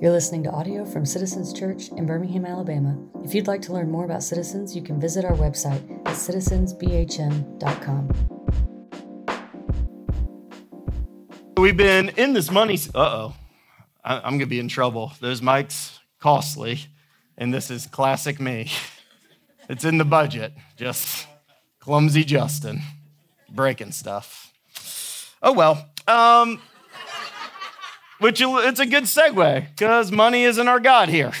You're listening to audio from Citizens Church in Birmingham, Alabama. If you'd like to learn more about Citizens, you can visit our website at citizensbhm.com. We've been in this money. Uh oh. I'm going to be in trouble. Those mics, costly. And this is classic me. It's in the budget. Just clumsy Justin breaking stuff. Oh well. Um, which it's a good segue because money isn't our God here.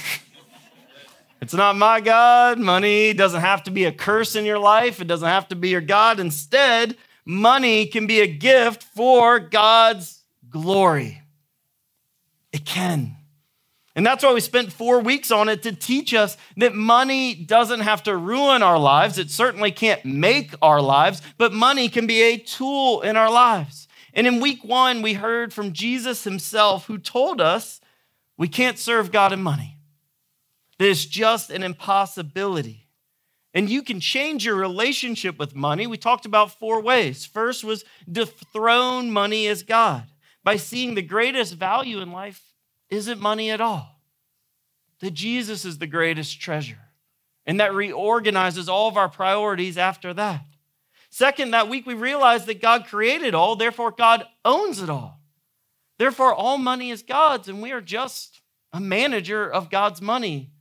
It's not my God. Money doesn't have to be a curse in your life. It doesn't have to be your God. Instead, money can be a gift for God's glory. It can. And that's why we spent four weeks on it to teach us that money doesn't have to ruin our lives. It certainly can't make our lives, but money can be a tool in our lives. And in week one, we heard from Jesus himself, who told us we can't serve God and money. That it's just an impossibility. And you can change your relationship with money. We talked about four ways. First was dethrone money as God by seeing the greatest value in life isn't money at all, that Jesus is the greatest treasure. And that reorganizes all of our priorities after that. Second, that week we realized that God created all, therefore, God owns it all. Therefore, all money is God's, and we are just a manager of God's money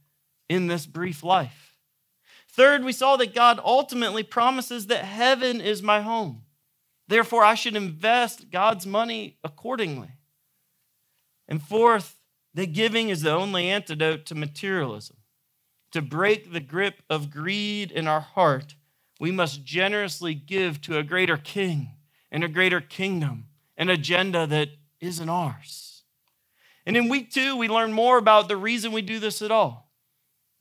in this brief life. Third, we saw that God ultimately promises that heaven is my home. Therefore, I should invest God's money accordingly. And fourth, that giving is the only antidote to materialism. To break the grip of greed in our heart we must generously give to a greater king and a greater kingdom, an agenda that isn't ours. And in week two, we learn more about the reason we do this at all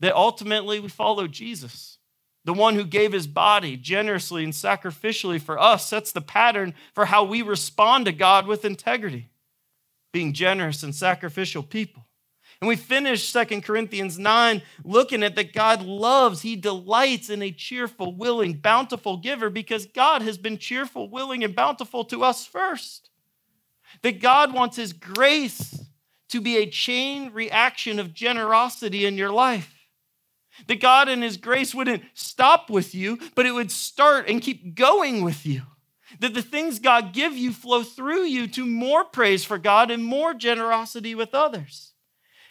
that ultimately we follow Jesus. The one who gave his body generously and sacrificially for us sets the pattern for how we respond to God with integrity, being generous and sacrificial people. And we finish Second Corinthians 9 looking at that God loves, He delights in a cheerful, willing, bountiful giver because God has been cheerful, willing, and bountiful to us first. That God wants His grace to be a chain reaction of generosity in your life. That God and His grace wouldn't stop with you, but it would start and keep going with you. That the things God give you flow through you to more praise for God and more generosity with others.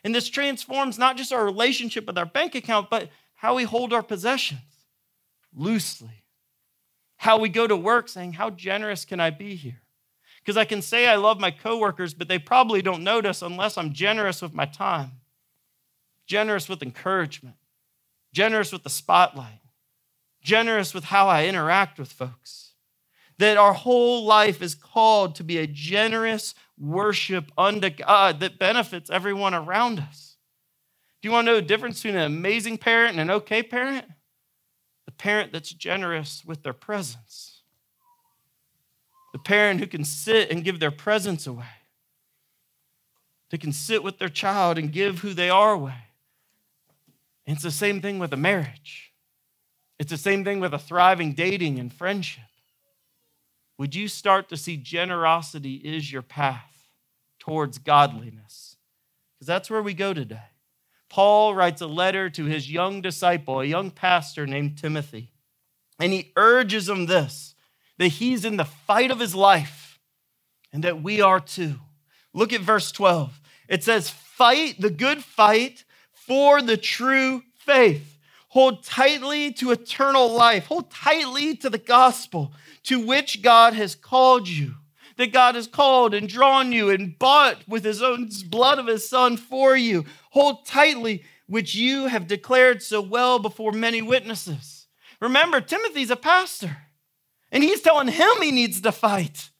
And this transforms not just our relationship with our bank account, but how we hold our possessions loosely. How we go to work saying, How generous can I be here? Because I can say I love my coworkers, but they probably don't notice unless I'm generous with my time, generous with encouragement, generous with the spotlight, generous with how I interact with folks that our whole life is called to be a generous worship unto God that benefits everyone around us. Do you want to know the difference between an amazing parent and an okay parent? The parent that's generous with their presence. The parent who can sit and give their presence away. They can sit with their child and give who they are away. And it's the same thing with a marriage. It's the same thing with a thriving dating and friendship would you start to see generosity is your path towards godliness? Because that's where we go today. Paul writes a letter to his young disciple, a young pastor named Timothy, and he urges him this that he's in the fight of his life and that we are too. Look at verse 12. It says, Fight the good fight for the true faith. Hold tightly to eternal life. Hold tightly to the gospel to which God has called you. That God has called and drawn you and bought with his own blood of his son for you. Hold tightly, which you have declared so well before many witnesses. Remember, Timothy's a pastor, and he's telling him he needs to fight.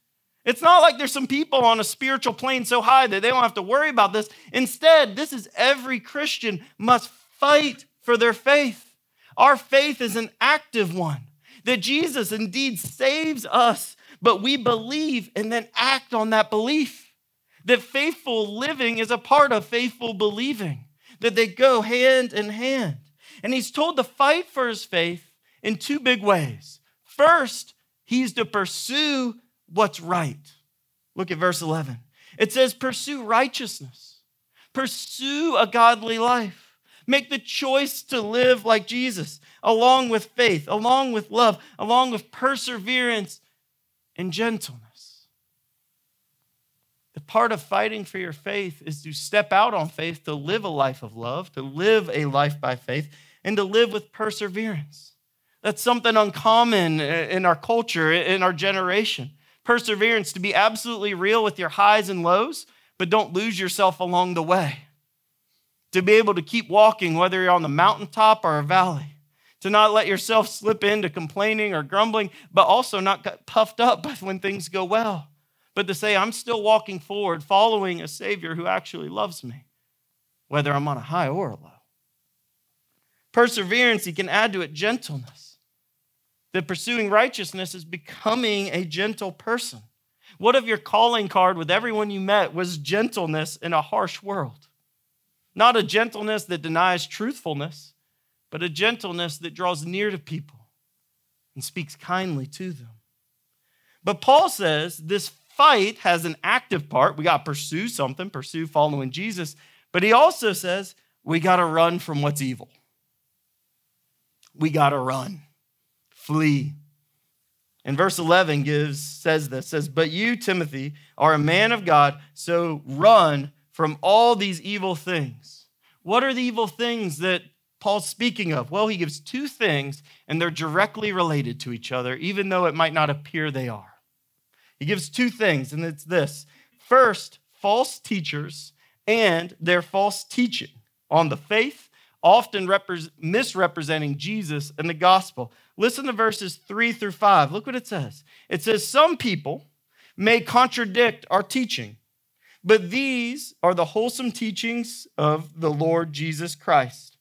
It's not like there's some people on a spiritual plane so high that they don't have to worry about this. Instead, this is every Christian must fight for their faith. Our faith is an active one that Jesus indeed saves us, but we believe and then act on that belief. That faithful living is a part of faithful believing, that they go hand in hand. And he's told to fight for his faith in two big ways. First, he's to pursue what's right. Look at verse 11. It says, Pursue righteousness Pursue a godly life. Make the choice to live like Jesus, along with faith, along with love, along with perseverance and gentleness. The part of fighting for your faith is to step out on faith, to live a life of love, to live a life by faith, and to live with perseverance. That's something uncommon in our culture, in our generation. Perseverance, to be absolutely real with your highs and lows, but don't lose yourself along the way. To be able to keep walking, whether you're on the mountaintop or a valley. To not let yourself slip into complaining or grumbling, but also not get puffed up when things go well. But to say, I'm still walking forward, following a Savior who actually loves me, whether I'm on a high or a low. Perseverance, he can add to it gentleness. That pursuing righteousness is becoming a gentle person. What if your calling card with everyone you met was gentleness in a harsh world? Not a gentleness that denies truthfulness, but a gentleness that draws near to people and speaks kindly to them. But Paul says this fight has an active part. We got to pursue something, pursue following Jesus. But he also says we got to run from what's evil. We got to run, flee, and verse 11 gives says this says but you Timothy are a man of God so run from all these evil things. What are the evil things that Paul's speaking of? Well, he gives two things and they're directly related to each other even though it might not appear they are. He gives two things and it's this. First, false teachers and their false teaching on the faith often misrepresenting Jesus and the gospel. Listen to verses three through five. Look what it says. It says, Some people may contradict our teaching, but these are the wholesome teachings of the Lord Jesus Christ.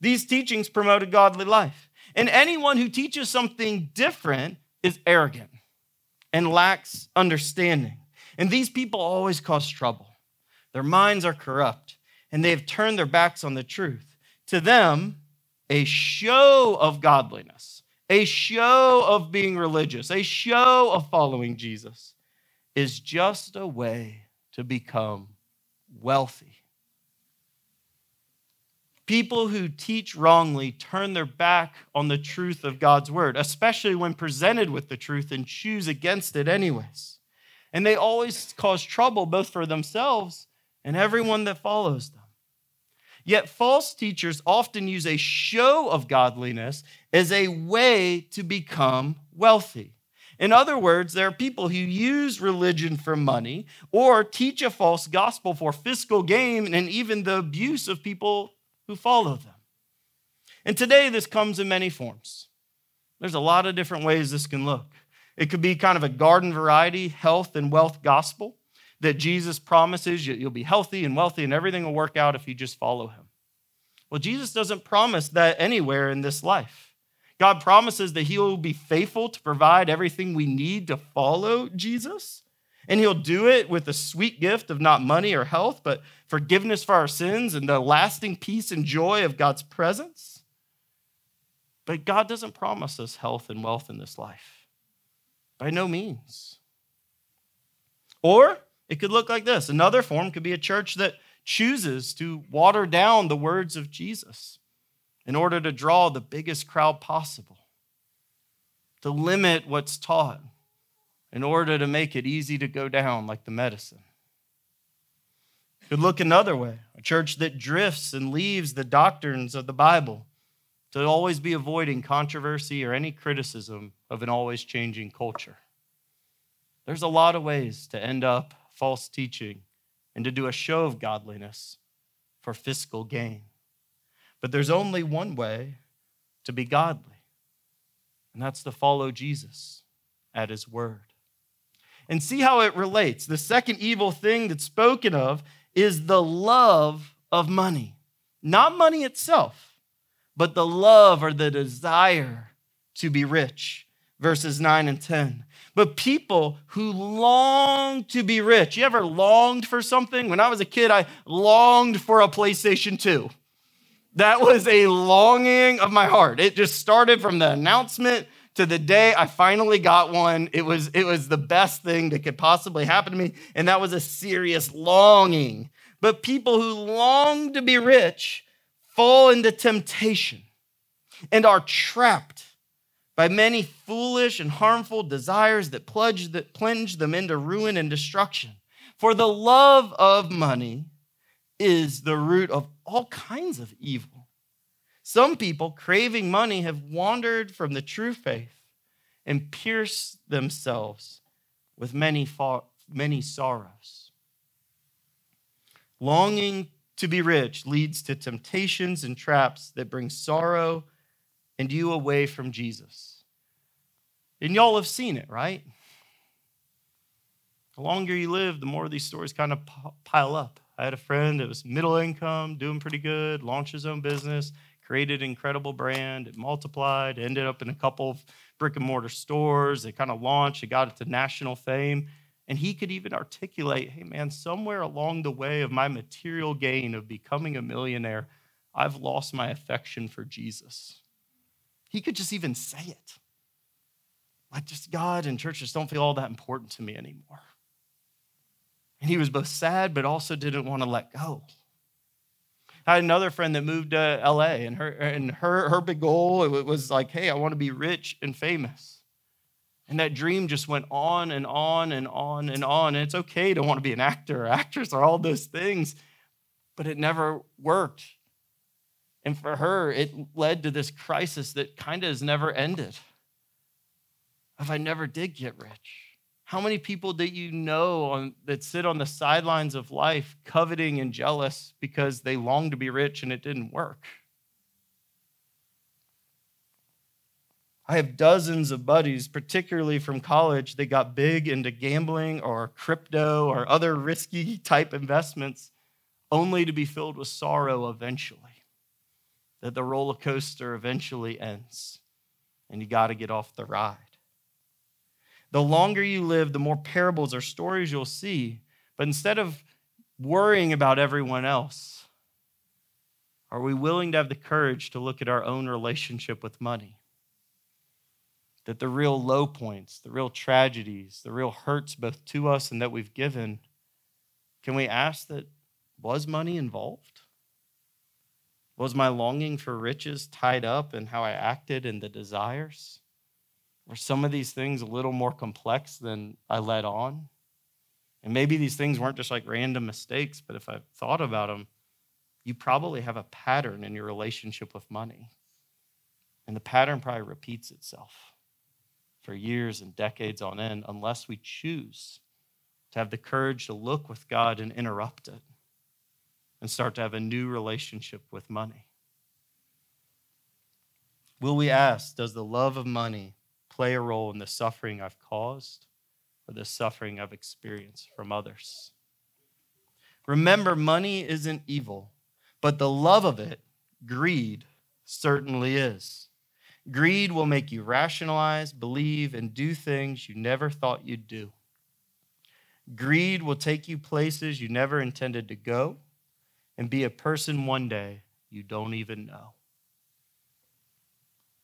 These teachings promote a godly life. And anyone who teaches something different is arrogant and lacks understanding. And these people always cause trouble. Their minds are corrupt, and they have turned their backs on the truth to them a show of godliness, a show of being religious, a show of following Jesus is just a way to become wealthy. People who teach wrongly turn their back on the truth of God's word, especially when presented with the truth and choose against it, anyways. And they always cause trouble both for themselves and everyone that follows them. Yet false teachers often use a show of godliness as a way to become wealthy. In other words, there are people who use religion for money or teach a false gospel for fiscal gain and even the abuse of people who follow them. And today, this comes in many forms. There's a lot of different ways this can look. It could be kind of a garden variety health and wealth gospel that Jesus promises you'll be healthy and wealthy and everything will work out if you just follow him. Well, Jesus doesn't promise that anywhere in this life. God promises that he will be faithful to provide everything we need to follow Jesus. And he'll do it with the sweet gift of not money or health, but forgiveness for our sins and the lasting peace and joy of God's presence. But God doesn't promise us health and wealth in this life. By no means. Or it could look like this. Another form could be a church that chooses to water down the words of Jesus in order to draw the biggest crowd possible, to limit what's taught in order to make it easy to go down like the medicine. Could look another way a church that drifts and leaves the doctrines of the Bible to always be avoiding controversy or any criticism of an always changing culture. There's a lot of ways to end up false teaching and to do a show of godliness for fiscal gain. But there's only one way to be godly, and that's to follow Jesus at his word. And see how it relates. The second evil thing that's spoken of is the love of money. Not money itself, but the love or the desire to be rich. Verses 9 and 10 but people who long to be rich. You ever longed for something? When I was a kid, I longed for a PlayStation 2. That was a longing of my heart. It just started from the announcement to the day I finally got one. It was, it was the best thing that could possibly happen to me. And that was a serious longing. But people who long to be rich fall into temptation and are trapped by many foolish and harmful desires that plunge, that plunge them into ruin and destruction. For the love of money is the root of all kinds of evil. Some people, craving money, have wandered from the true faith and pierced themselves with many, many sorrows. Longing to be rich leads to temptations and traps that bring sorrow and you away from Jesus. And y'all have seen it, right? The longer you live, the more these stories kind of pile up. I had a friend that was middle income, doing pretty good, launched his own business, created an incredible brand, it multiplied, ended up in a couple of brick and mortar stores. It kind of launched, it got it to national fame. And he could even articulate hey, man, somewhere along the way of my material gain of becoming a millionaire, I've lost my affection for Jesus. He could just even say it. Like, just God and church just don't feel all that important to me anymore. And he was both sad, but also didn't want to let go. I had another friend that moved to LA, and her and her her big goal it was like, hey, I want to be rich and famous. And that dream just went on and on and on and on. And it's okay to want to be an actor or actress or all those things, but it never worked. And for her, it led to this crisis that kind of has never ended. If I never did get rich. How many people that you know on, that sit on the sidelines of life coveting and jealous because they long to be rich and it didn't work? I have dozens of buddies, particularly from college, that got big into gambling or crypto or other risky type investments only to be filled with sorrow eventually that the roller coaster eventually ends and you got to get off the ride. The longer you live, the more parables or stories you'll see. But instead of worrying about everyone else, are we willing to have the courage to look at our own relationship with money? That the real low points, the real tragedies, the real hurts both to us and that we've given, can we ask that was money involved? Was my longing for riches tied up in how I acted and the desires? Were some of these things a little more complex than I let on? And maybe these things weren't just like random mistakes, but if I thought about them, you probably have a pattern in your relationship with money. And the pattern probably repeats itself for years and decades on end unless we choose to have the courage to look with God and interrupt it and start to have a new relationship with money? Will we ask, does the love of money play a role in the suffering I've caused or the suffering I've experienced from others? Remember, money isn't evil, but the love of it, greed, certainly is. Greed will make you rationalize, believe, and do things you never thought you'd do. Greed will take you places you never intended to go and be a person one day you don't even know.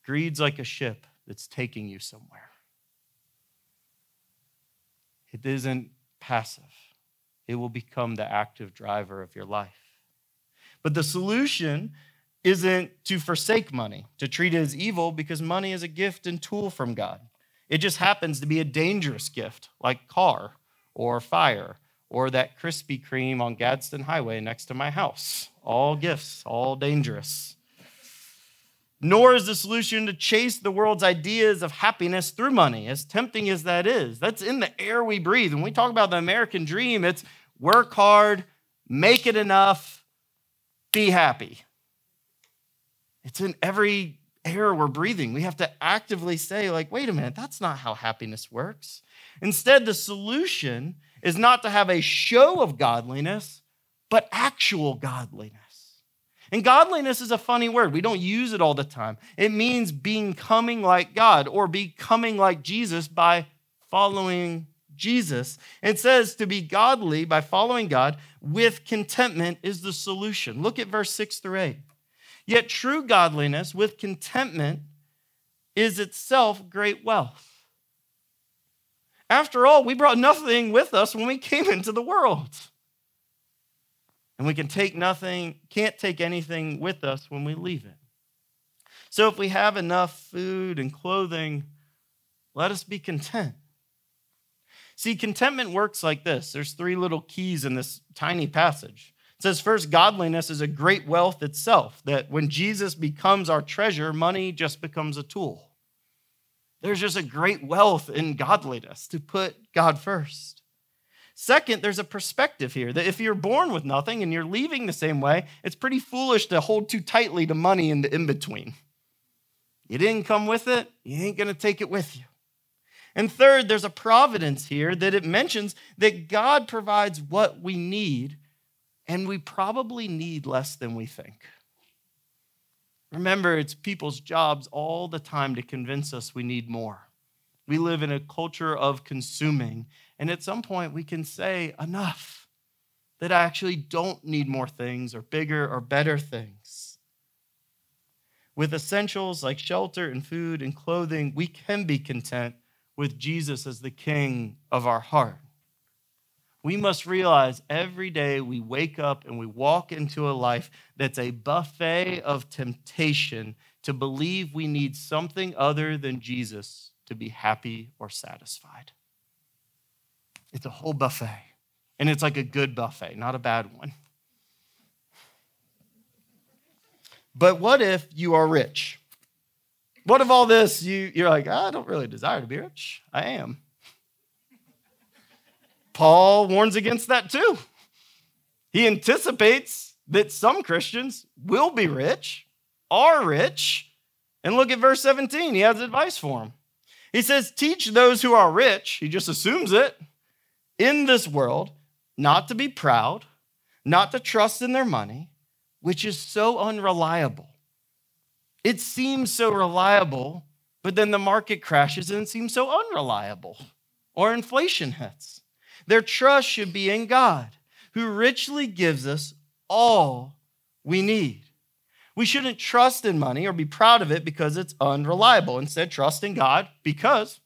Greed's like a ship that's taking you somewhere. It isn't passive, it will become the active driver of your life. But the solution isn't to forsake money, to treat it as evil, because money is a gift and tool from God. It just happens to be a dangerous gift, like car or fire or that Krispy Kreme on Gadsden Highway next to my house. All gifts, all dangerous. Nor is the solution to chase the world's ideas of happiness through money, as tempting as that is. That's in the air we breathe. When we talk about the American dream, it's work hard, make it enough, be happy. It's in every air we're breathing. We have to actively say, like, wait a minute, that's not how happiness works. Instead, the solution is not to have a show of godliness, but actual godliness. And godliness is a funny word. We don't use it all the time. It means becoming like God or becoming like Jesus by following Jesus. It says to be godly by following God with contentment is the solution. Look at verse 6 through 8. Yet true godliness with contentment is itself great wealth. After all, we brought nothing with us when we came into the world. And we can take nothing, can't take anything with us when we leave it. So if we have enough food and clothing, let us be content. See, contentment works like this. There's three little keys in this tiny passage. It says, first, godliness is a great wealth itself, that when Jesus becomes our treasure, money just becomes a tool. There's just a great wealth in godliness to put God first. Second, there's a perspective here that if you're born with nothing and you're leaving the same way, it's pretty foolish to hold too tightly to money in the in between. You didn't come with it, you ain't to take it with you. And third, there's a providence here that it mentions that God provides what we need, and we probably need less than we think. Remember, it's people's jobs all the time to convince us we need more. We live in a culture of consuming, and at some point we can say, enough, that I actually don't need more things or bigger or better things. With essentials like shelter and food and clothing, we can be content with Jesus as the king of our heart. We must realize every day we wake up and we walk into a life that's a buffet of temptation to believe we need something other than Jesus to be happy or satisfied. It's a whole buffet, and it's like a good buffet, not a bad one. But what if you are rich? What if all this, you, you're like, I don't really desire to be rich? I am. Paul warns against that too. He anticipates that some Christians will be rich, are rich. And look at verse 17. He has advice for them. He says, Teach those who are rich, he just assumes it, in this world, not to be proud, not to trust in their money, which is so unreliable. It seems so reliable, but then the market crashes and it seems so unreliable, or inflation hits. Their trust should be in God, who richly gives us all we need. We shouldn't trust in money or be proud of it because it's unreliable. Instead, trust in God because,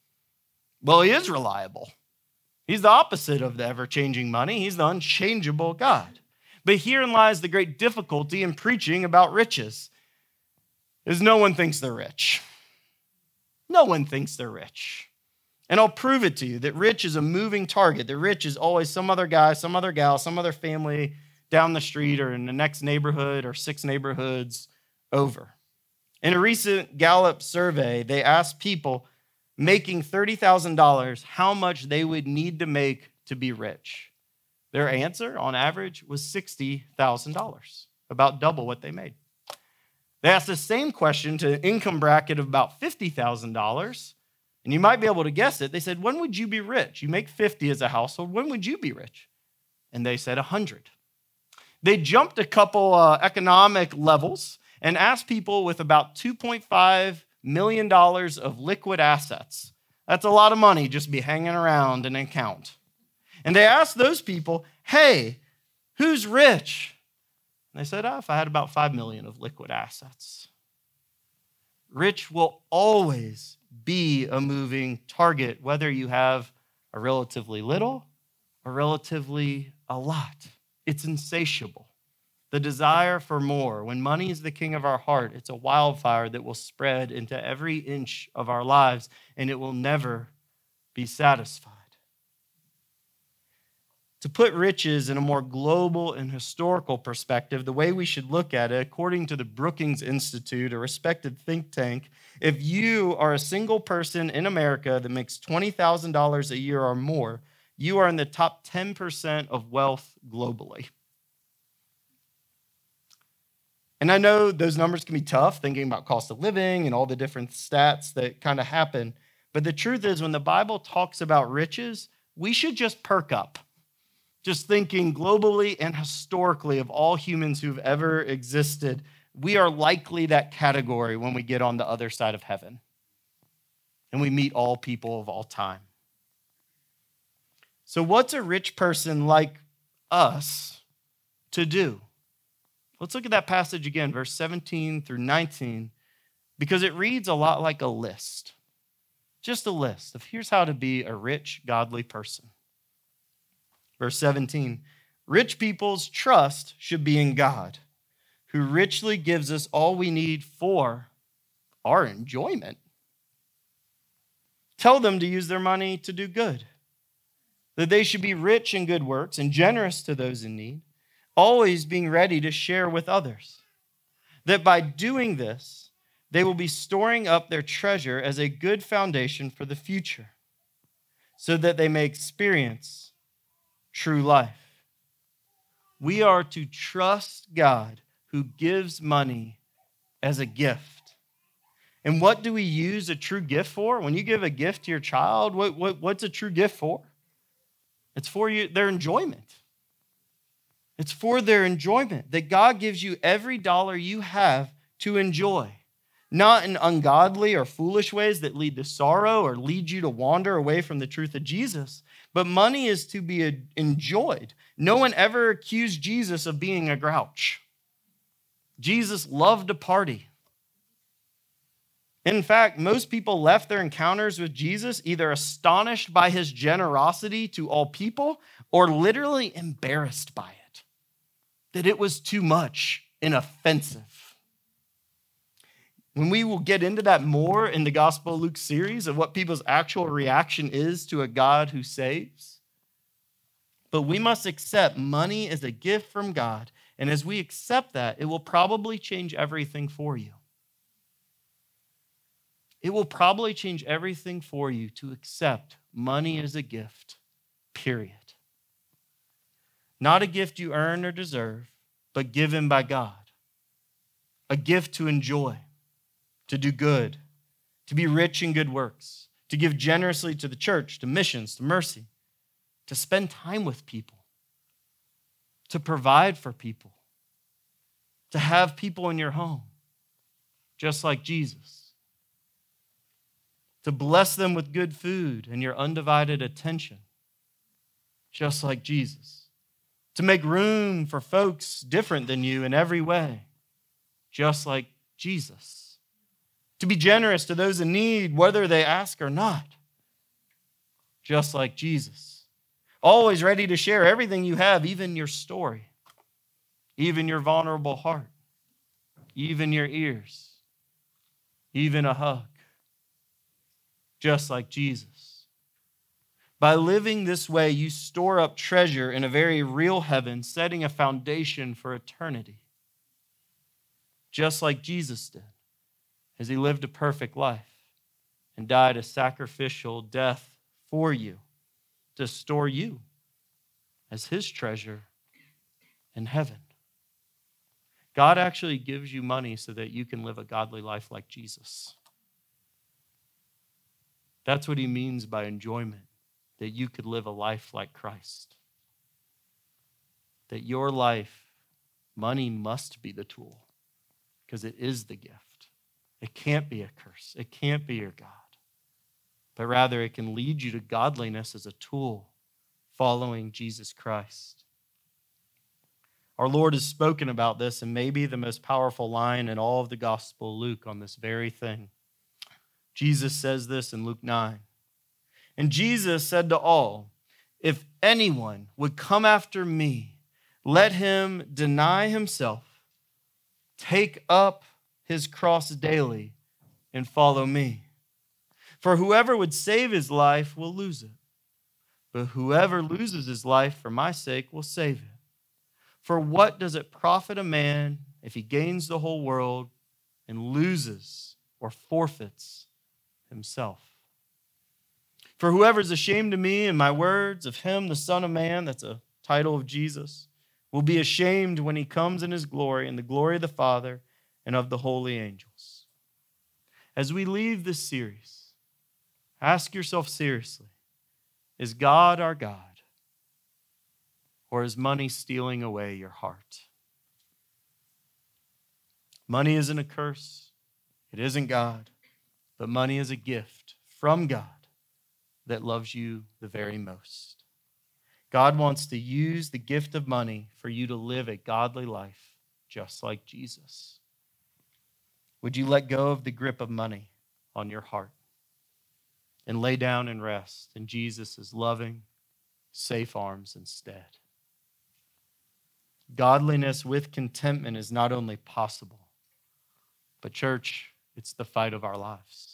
well, He is reliable. He's the opposite of the ever changing money, He's the unchangeable God. But herein lies the great difficulty in preaching about riches is no one thinks they're rich. No one thinks they're rich. And I'll prove it to you that rich is a moving target. That rich is always some other guy, some other gal, some other family down the street or in the next neighborhood or six neighborhoods over. In a recent Gallup survey, they asked people making $30,000 how much they would need to make to be rich. Their answer, on average, was $60,000, about double what they made. They asked the same question to an income bracket of about $50,000, and you might be able to guess it. They said, When would you be rich? You make 50 as a household. When would you be rich? And they said 100. They jumped a couple uh, economic levels and asked people with about $2.5 million dollars of liquid assets. That's a lot of money just be hanging around in an account. And they asked those people, hey, who's rich? And they said, oh, if I had about 5 million of liquid assets. Rich will always be a moving target, whether you have a relatively little or relatively a lot. It's insatiable. The desire for more. When money is the king of our heart, it's a wildfire that will spread into every inch of our lives and it will never be satisfied to put riches in a more global and historical perspective, the way we should look at it, according to the Brookings Institute, a respected think tank, if you are a single person in America that makes $20,000 a year or more, you are in the top 10% of wealth globally. And I know those numbers can be tough, thinking about cost of living and all the different stats that kind of happen. But the truth is, when the Bible talks about riches, we should just perk up just thinking globally and historically of all humans who've ever existed, we are likely that category when we get on the other side of heaven and we meet all people of all time. So, what's a rich person like us to do? Let's look at that passage again, verse 17 through 19, because it reads a lot like a list. Just a list of here's how to be a rich, godly person. Verse 17 Rich people's trust should be in God, who richly gives us all we need for our enjoyment. Tell them to use their money to do good, that they should be rich in good works and generous to those in need, always being ready to share with others. That by doing this, they will be storing up their treasure as a good foundation for the future, so that they may experience true life. We are to trust God who gives money as a gift. And what do we use a true gift for? When you give a gift to your child, what, what, what's a true gift for? It's for you, their enjoyment. It's for their enjoyment that God gives you every dollar you have to enjoy, not in ungodly or foolish ways that lead to sorrow or lead you to wander away from the truth of Jesus. But money is to be enjoyed. No one ever accused Jesus of being a grouch. Jesus loved to party. In fact, most people left their encounters with Jesus either astonished by his generosity to all people or literally embarrassed by it, that it was too much and offensive. When we will get into that more in the Gospel Luke series of what people's actual reaction is to a God who saves. But we must accept money as a gift from God. And as we accept that, it will probably change everything for you. It will probably change everything for you to accept money as a gift, period. Not a gift you earn or deserve, but given by God. A gift to enjoy, to do good, to be rich in good works, to give generously to the church, to missions, to mercy, to spend time with people, to provide for people, to have people in your home, just like Jesus to bless them with good food and your undivided attention, just like Jesus, to make room for folks different than you in every way, just like Jesus, to be generous to those in need, whether they ask or not, just like Jesus, always ready to share everything you have, even your story, even your vulnerable heart, even your ears, even a hug just like Jesus. By living this way, you store up treasure in a very real heaven, setting a foundation for eternity. Just like Jesus did, as he lived a perfect life and died a sacrificial death for you to store you as his treasure in heaven. God actually gives you money so that you can live a godly life like Jesus. That's what he means by enjoyment, that you could live a life like Christ. That your life, money must be the tool because it is the gift. It can't be a curse, it can't be your God, but rather it can lead you to godliness as a tool following Jesus Christ. Our Lord has spoken about this, and maybe the most powerful line in all of the Gospel Luke on this very thing. Jesus says this in Luke 9. And Jesus said to all, If anyone would come after me, let him deny himself, take up his cross daily, and follow me. For whoever would save his life will lose it, but whoever loses his life for my sake will save it. For what does it profit a man if he gains the whole world and loses or forfeits himself. For whoever is ashamed of me and my words of him, the Son of Man, that's a title of Jesus, will be ashamed when he comes in his glory and the glory of the Father and of the holy angels. As we leave this series, ask yourself seriously is God our God? Or is money stealing away your heart? Money isn't a curse, it isn't God but money is a gift from God that loves you the very most. God wants to use the gift of money for you to live a godly life just like Jesus. Would you let go of the grip of money on your heart and lay down and rest in Jesus' loving, safe arms instead? Godliness with contentment is not only possible, but, church, it's the fight of our lives.